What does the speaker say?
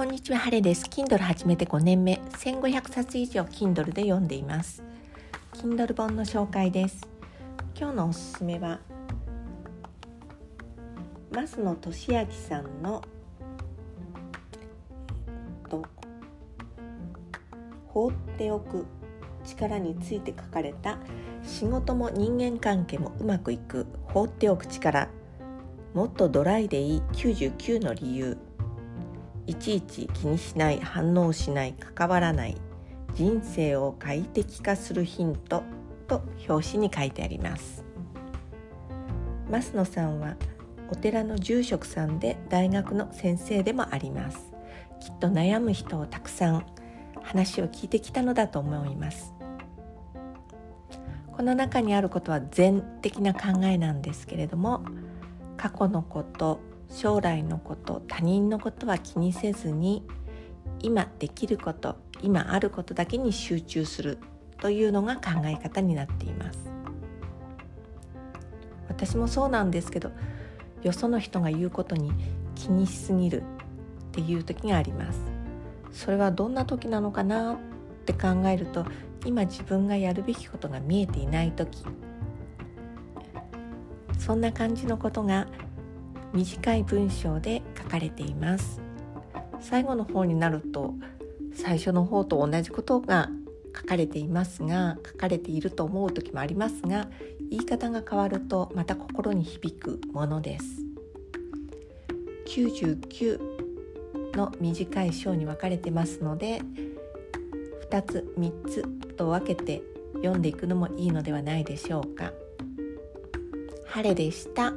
こんにちは、ハレです。Kindle 始めて5年目、1500冊以上 Kindle で読んでいます。Kindle 本の紹介です。今日のおすすめは、増野俊明さんのと放っておく力について書かれた仕事も人間関係もうまくいく放っておく力もっとドライでいい99の理由いちいち気にしない反応しない関わらない人生を快適化するヒントと表紙に書いてあります。増野さんはお寺の住職さんで大学の先生でもあります。きっと悩む人をたくさん話を聞いてきたのだと思います。この中にあることは全的な考えなんですけれども過去のこと将来のこと他人のことは気にせずに今できること今あることだけに集中するというのが考え方になっています。私もそうなんですけどよその人が言うことに気にしすぎるっていう時があります。それはどんな時なのかなって考えると今自分がやるべきことが見えていない時。そんな感じのことが短い文章で書かれています最後の方になると最初の方と同じことが書かれていますが書かれていると思う時もありますが言い方が変わるとまた心に響くものです99の短い章に分かれてますので2つ3つと分けて読んでいくのもいいのではないでしょうか。晴れでした。